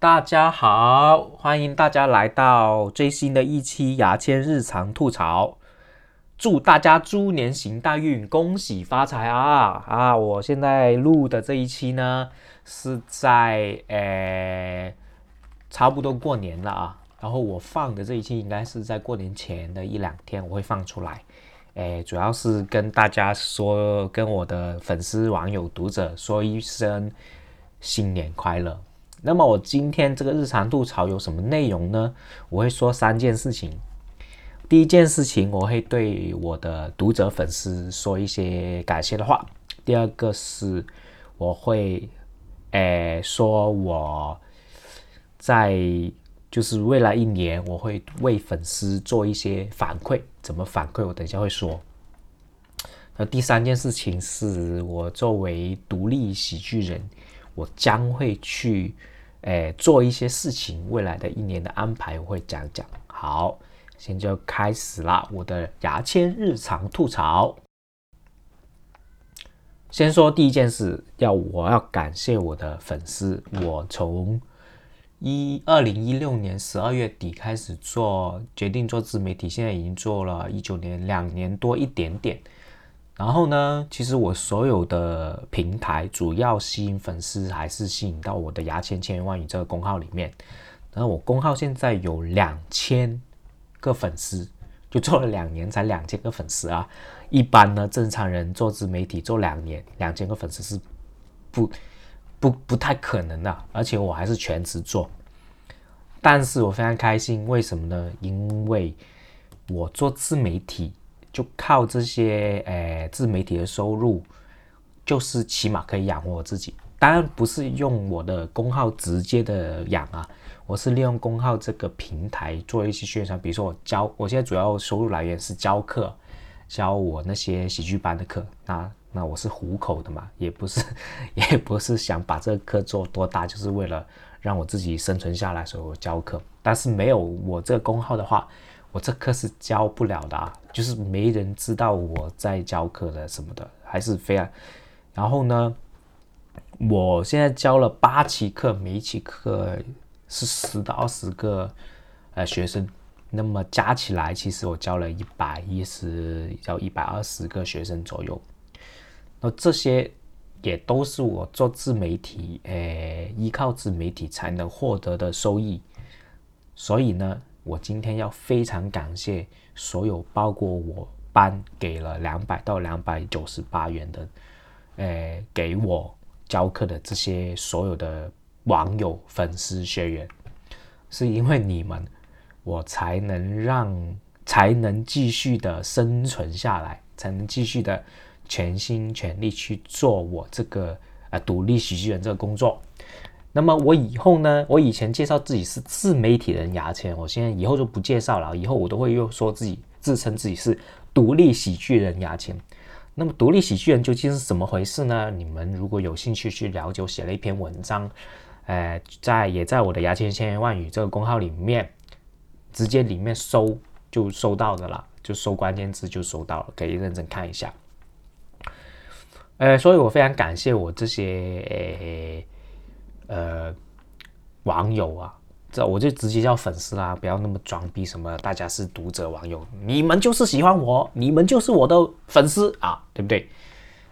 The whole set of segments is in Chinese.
大家好，欢迎大家来到最新的一期牙签日常吐槽。祝大家猪年行大运，恭喜发财啊！啊，我现在录的这一期呢，是在呃差不多过年了啊。然后我放的这一期应该是在过年前的一两天我会放出来。诶，主要是跟大家说，跟我的粉丝、网友、读者说一声新年快乐。那么我今天这个日常吐槽有什么内容呢？我会说三件事情。第一件事情，我会对我的读者、粉丝说一些感谢的话。第二个是，我会诶说我在。就是未来一年，我会为粉丝做一些反馈。怎么反馈？我等一下会说。那第三件事情是我作为独立喜剧人，我将会去诶做一些事情。未来的一年的安排，我会讲讲。好，现在就开始啦，我的牙签日常吐槽。先说第一件事，要我要感谢我的粉丝，我从。一二零一六年十二月底开始做，决定做自媒体，现在已经做了一九年两年多一点点。然后呢，其实我所有的平台主要吸引粉丝还是吸引到我的牙签千言万语这个公号里面。然后我公号现在有两千个粉丝，就做了两年才两千个粉丝啊！一般呢，正常人做自媒体做两年两千个粉丝是不。不不太可能的，而且我还是全职做，但是我非常开心，为什么呢？因为我做自媒体，就靠这些诶自媒体的收入，就是起码可以养活我自己。当然不是用我的公号直接的养啊，我是利用公号这个平台做一些宣传，比如说我教，我现在主要收入来源是教课，教我那些喜剧班的课那。那我是糊口的嘛，也不是，也不是想把这个课做多大，就是为了让我自己生存下来，所以我教课。但是没有我这个公号的话，我这课是教不了的啊，就是没人知道我在教课的什么的，还是非常。然后呢，我现在教了八期课，每一期课是十到二十个呃学生，那么加起来，其实我教了一百一十到一百二十个学生左右。那这些也都是我做自媒体，诶，依靠自媒体才能获得的收益。所以呢，我今天要非常感谢所有包括我班给了两百到两百九十八元的，诶，给我教课的这些所有的网友、粉丝、学员，是因为你们，我才能让才能继续的生存下来，才能继续的。全心全力去做我这个呃独立喜剧人这个工作。那么我以后呢？我以前介绍自己是自媒体人牙签，我现在以后就不介绍了。以后我都会又说自己自称自己是独立喜剧人牙签。那么独立喜剧人究竟是怎么回事呢？你们如果有兴趣去了解，我写了一篇文章，呃，在也在我的牙签千言万语这个公号里面，直接里面搜就搜到的了，就搜关键字就搜到了，可以认真看一下。呃，所以我非常感谢我这些呃呃网友啊，这我就直接叫粉丝啦，不要那么装逼什么，大家是读者网友，你们就是喜欢我，你们就是我的粉丝啊，对不对？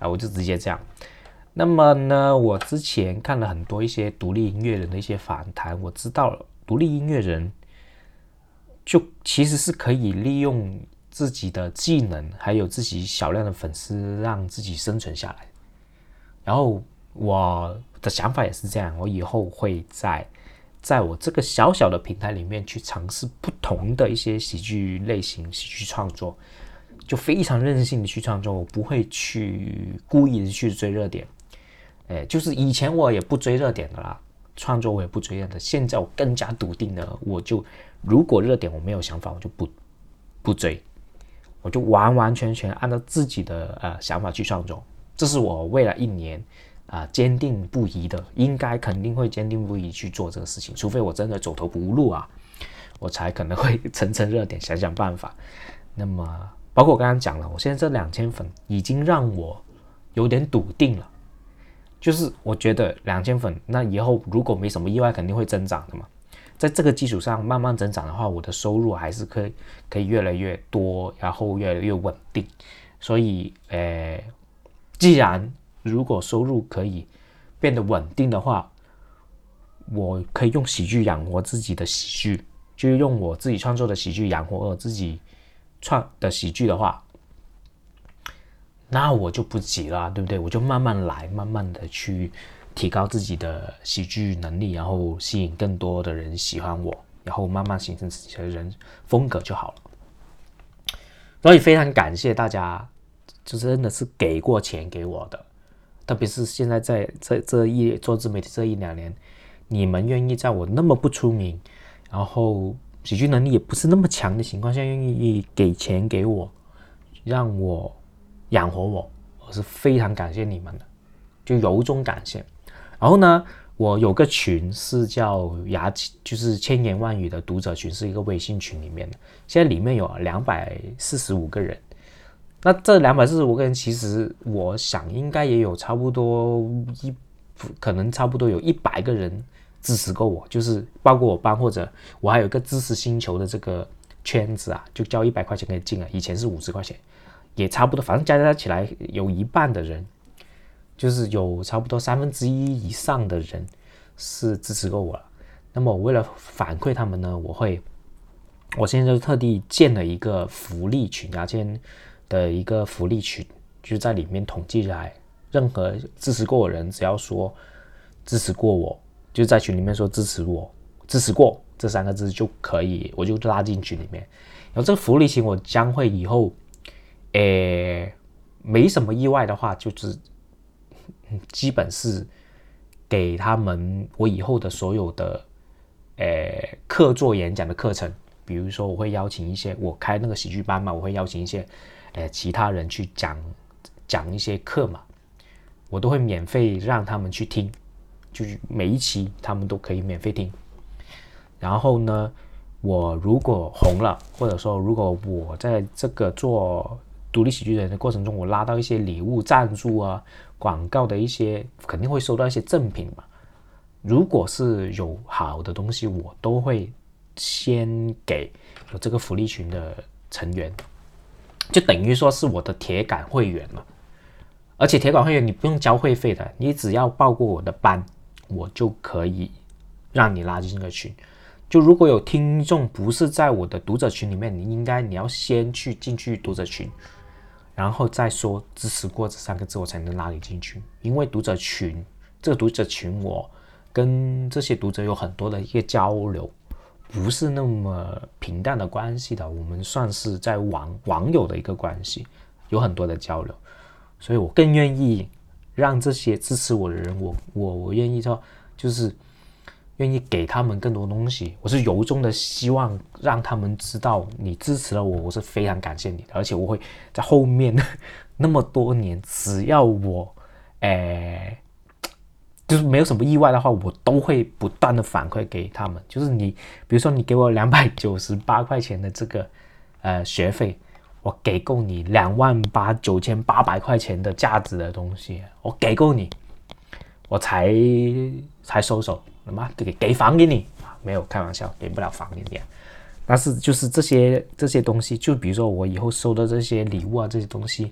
啊，我就直接这样。那么呢，我之前看了很多一些独立音乐人的一些访谈，我知道，独立音乐人就其实是可以利用。自己的技能，还有自己小量的粉丝，让自己生存下来。然后我的想法也是这样，我以后会在在我这个小小的平台里面去尝试不同的一些喜剧类型、喜剧创作，就非常任性的去创作，我不会去故意的去追热点。哎，就是以前我也不追热点的啦，创作我也不追热点。现在我更加笃定的，我就如果热点我没有想法，我就不不追。我就完完全全按照自己的呃想法去创作，这是我未来一年啊坚定不移的，应该肯定会坚定不移去做这个事情，除非我真的走投无路啊，我才可能会蹭蹭热点，想想办法。那么，包括我刚刚讲了，我现在这两千粉已经让我有点笃定了，就是我觉得两千粉，那以后如果没什么意外，肯定会增长的嘛。在这个基础上慢慢增长的话，我的收入还是可以可以越来越多，然后越来越稳定。所以，呃，既然如果收入可以变得稳定的话，我可以用喜剧养活自己的喜剧，就是用我自己创作的喜剧养活我自己创的喜剧的话，那我就不急了，对不对？我就慢慢来，慢慢的去提高自己的喜剧能力，然后吸引更多的人喜欢我，然后慢慢形成自己的人风格就好了。所以非常感谢大家，就真的是给过钱给我的，特别是现在在这这一做自媒体这一两年。你们愿意在我那么不出名，然后喜剧能力也不是那么强的情况下，愿意给钱给我，让我养活我，我是非常感谢你们的，就由衷感谢。然后呢，我有个群是叫牙，就是千言万语的读者群，是一个微信群里面的，现在里面有两百四十五个人。那这两百四十五个人，其实我想应该也有差不多一，可能差不多有一百个人。支持过我，就是包括我班或者我还有一个知识星球的这个圈子啊，就交一百块钱可以进啊，以前是五十块钱，也差不多，反正加加起来有一半的人，就是有差不多三分之一以上的人是支持过我了。那么我为了反馈他们呢，我会，我现在就特地建了一个福利群，啊，先的一个福利群，就在里面统计来，任何支持过我人，只要说支持过我。就在群里面说支持我，支持过这三个字就可以，我就拉进群里面。然后这个福利群我将会以后，诶，没什么意外的话，就是基本是给他们我以后的所有的诶课做演讲的课程，比如说我会邀请一些我开那个喜剧班嘛，我会邀请一些诶其他人去讲讲一些课嘛，我都会免费让他们去听。就是每一期他们都可以免费听，然后呢，我如果红了，或者说如果我在这个做独立喜剧人的过程中，我拉到一些礼物赞助啊、广告的一些，肯定会收到一些赠品嘛。如果是有好的东西，我都会先给有这个福利群的成员，就等于说是我的铁杆会员嘛。而且铁杆会员你不用交会费的，你只要报过我的班。我就可以让你拉进这个群。就如果有听众不是在我的读者群里面，你应该你要先去进去读者群，然后再说支持过这三个字，我才能拉你进去。因为读者群这个读者群，我跟这些读者有很多的一个交流，不是那么平淡的关系的，我们算是在网网友的一个关系，有很多的交流，所以我更愿意。让这些支持我的人，我我我愿意说，就是愿意给他们更多东西。我是由衷的希望让他们知道，你支持了我，我是非常感谢你的。而且我会在后面 那么多年，只要我，诶，就是没有什么意外的话，我都会不断的反馈给他们。就是你，比如说你给我两百九十八块钱的这个呃学费。我给够你两万八九千八百块钱的价值的东西，我给够你，我才才收手。什么给给房给你？没有开玩笑，给不了房给你。但是就是这些这些东西，就比如说我以后收的这些礼物啊，这些东西，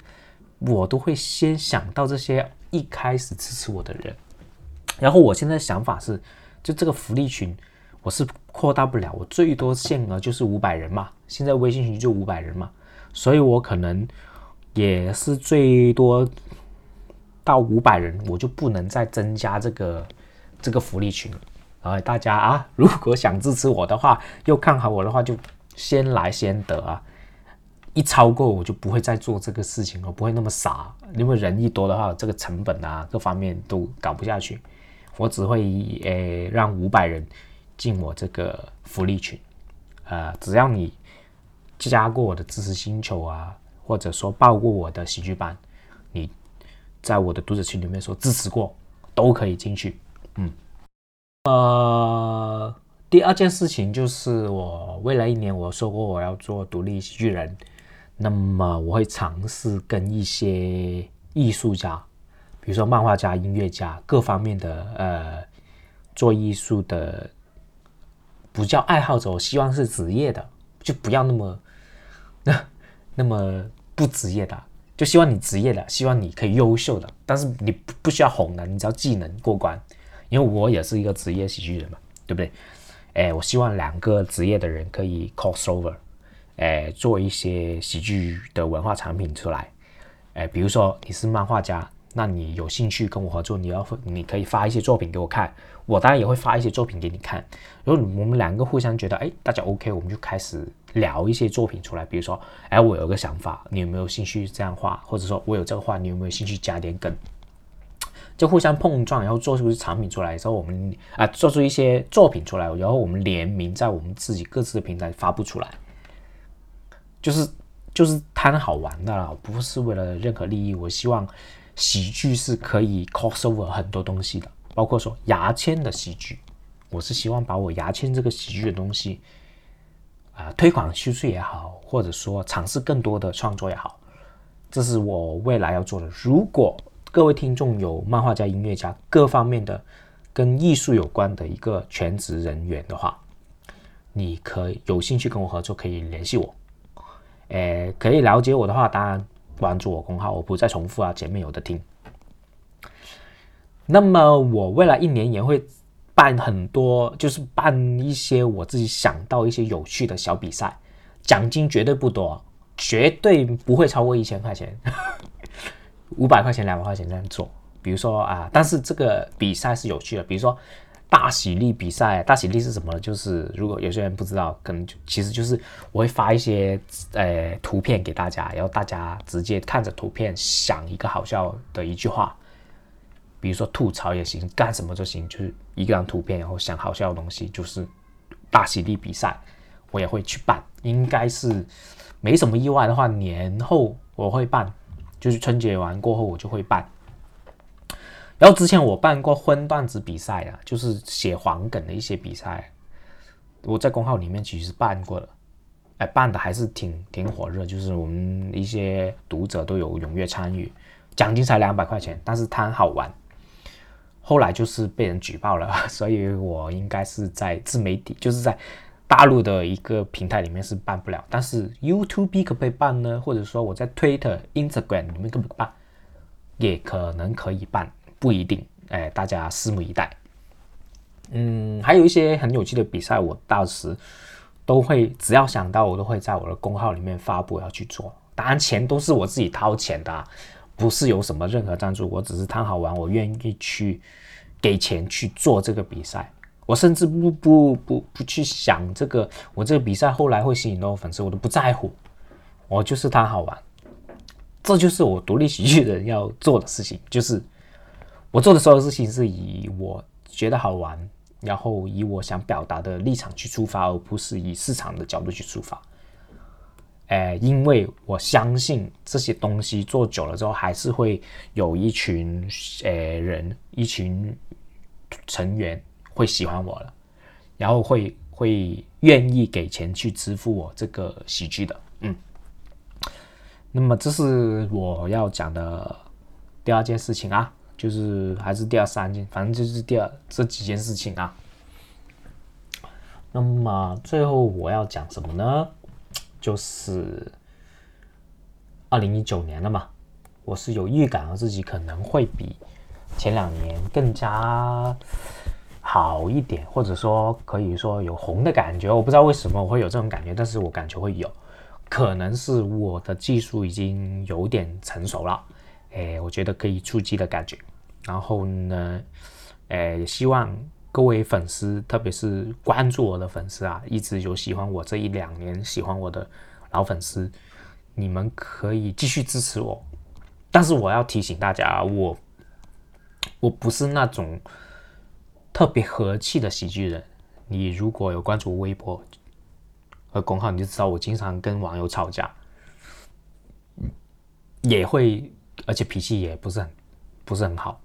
我都会先想到这些一开始支持我的人。然后我现在想法是，就这个福利群，我是扩大不了，我最多限额就是五百人嘛。现在微信群就五百人嘛。所以我可能也是最多到五百人，我就不能再增加这个这个福利群了。然后大家啊，如果想支持我的话，又看好我的话，就先来先得啊！一超过我就不会再做这个事情了，不会那么傻。因为人一多的话，这个成本啊各方面都搞不下去。我只会诶让五百人进我这个福利群，呃，只要你。加过我的知识星球啊，或者说报过我的喜剧班，你在我的读者群里面说支持过，都可以进去。嗯，呃，第二件事情就是我未来一年我说过我要做独立喜剧人，那么我会尝试跟一些艺术家比如说漫画家、音乐家各方面的呃做艺术的，不叫爱好者，我希望是职业的，就不要那么那 那么不职业的，就希望你职业的，希望你可以优秀的，但是你不不需要红的，你只要技能过关。因为我也是一个职业喜剧人嘛，对不对？哎，我希望两个职业的人可以 cross over，哎，做一些喜剧的文化产品出来。哎，比如说你是漫画家，那你有兴趣跟我合作，你要你可以发一些作品给我看，我当然也会发一些作品给你看。然后我们两个互相觉得哎，大家 OK，我们就开始聊一些作品出来。比如说，哎，我有个想法，你有没有兴趣这样画？或者说我有这个画，你有没有兴趣加点梗？就互相碰撞，然后做出产品出来之后，我们啊做出一些作品出来，然后我们联名在我们自己各自的平台发布出来，就是就是贪好玩的啦，不是为了任何利益。我希望喜剧是可以 crossover 很多东西的，包括说牙签的喜剧，我是希望把我牙签这个喜剧的东西啊推广出去也好，或者说尝试更多的创作也好，这是我未来要做的。如果各位听众有漫画家、音乐家各方面的跟艺术有关的一个全职人员的话，你可以有兴趣跟我合作，可以联系我。诶，可以了解我的话，当然关注我公号，我不再重复啊，前面有的听。那么我未来一年也会办很多，就是办一些我自己想到一些有趣的小比赛，奖金绝对不多，绝对不会超过一千块钱。五百块钱、两百块钱这样做，比如说啊，但是这个比赛是有趣的，比如说大喜力比赛，大喜力是什么呢？就是如果有些人不知道，可能就其实就是我会发一些呃图片给大家，然后大家直接看着图片想一个好笑的一句话，比如说吐槽也行，干什么都行，就是一张图片，然后想好笑的东西，就是大喜力比赛，我也会去办，应该是没什么意外的话，年后我会办。就是春节完过后，我就会办。然后之前我办过荤段子比赛啊，就是写黄梗的一些比赛，我在公号里面其实办过了，哎，办的还是挺挺火热，就是我们一些读者都有踊跃参与，奖金才两百块钱，但是它好玩。后来就是被人举报了，所以我应该是在自媒体，就是在。大陆的一个平台里面是办不了，但是 YouTube 可不可以办呢？或者说我在 Twitter、Instagram 里面可不可以办？也可能可以办，不一定。哎，大家拭目以待。嗯，还有一些很有趣的比赛，我到时都会只要想到，我都会在我的公号里面发布要去做。当然，钱都是我自己掏钱的，不是有什么任何赞助，我只是贪好玩，我愿意去给钱去做这个比赛。我甚至不不不不去想这个，我这个比赛后来会吸引多少粉丝，我都不在乎。我就是贪好玩，这就是我独立喜剧人要做的事情。就是我做的所有事情是以我觉得好玩，然后以我想表达的立场去出发，而不是以市场的角度去出发。哎，因为我相信这些东西做久了之后，还是会有一群呃人，一群成员。会喜欢我了，然后会会愿意给钱去支付我这个喜剧的，嗯。那么这是我要讲的第二件事情啊，就是还是第二三件，反正就是第二这几件事情啊。那么最后我要讲什么呢？就是二零一九年了嘛，我是有预感，自己可能会比前两年更加。好一点，或者说可以说有红的感觉，我不知道为什么我会有这种感觉，但是我感觉会有，可能是我的技术已经有点成熟了，哎，我觉得可以出击的感觉。然后呢，哎，希望各位粉丝，特别是关注我的粉丝啊，一直有喜欢我这一两年喜欢我的老粉丝，你们可以继续支持我。但是我要提醒大家，我我不是那种。特别和气的喜剧人，你如果有关注微博和公号，你就知道我经常跟网友吵架，也会，而且脾气也不是很不是很好。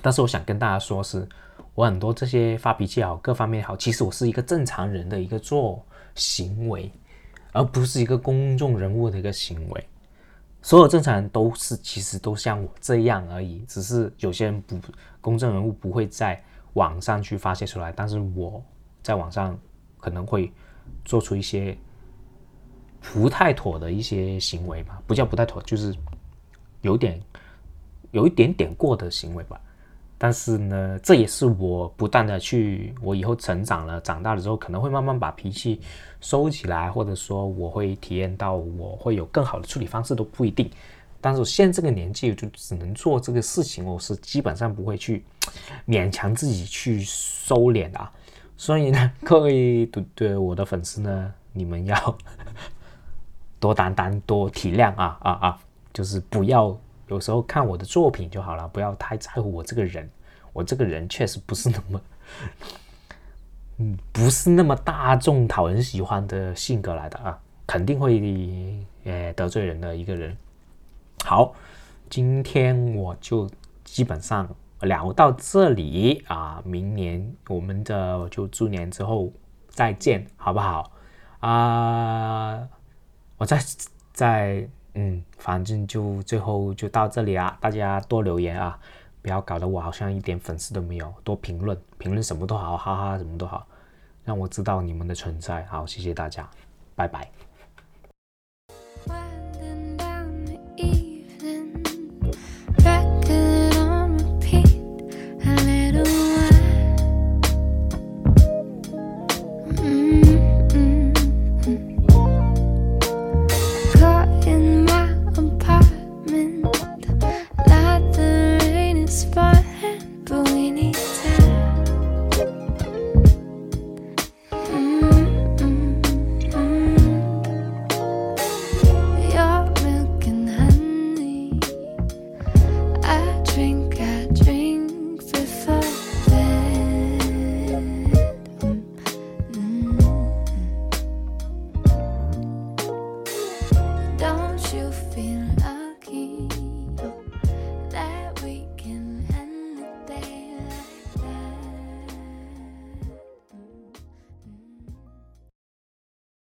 但是我想跟大家说，是我很多这些发脾气好，各方面好，其实我是一个正常人的一个做行为，而不是一个公众人物的一个行为。所有正常人都是其实都像我这样而已，只是有些人不公众人物不会在网上去发泄出来，但是我在网上可能会做出一些不太妥的一些行为吧，不叫不太妥，就是有点有一点点过的行为吧。但是呢，这也是我不断的去，我以后成长了、长大了之后，可能会慢慢把脾气收起来，或者说我会体验到我会有更好的处理方式都不一定。但是我现在这个年纪就只能做这个事情，我是基本上不会去勉强自己去收敛的。啊所以呢，各位对对我的粉丝呢，你们要多担当、多体谅啊啊啊！就是不要。有时候看我的作品就好了，不要太在乎我这个人。我这个人确实不是那么，嗯，不是那么大众讨人喜欢的性格来的啊，肯定会呃得罪人的一个人。好，今天我就基本上聊到这里啊，明年我们的就猪年之后再见，好不好？啊，我再再。嗯，反正就最后就到这里啊！大家多留言啊，不要搞得我好像一点粉丝都没有。多评论，评论什么都好，哈哈，什么都好，让我知道你们的存在。好，谢谢大家，拜拜。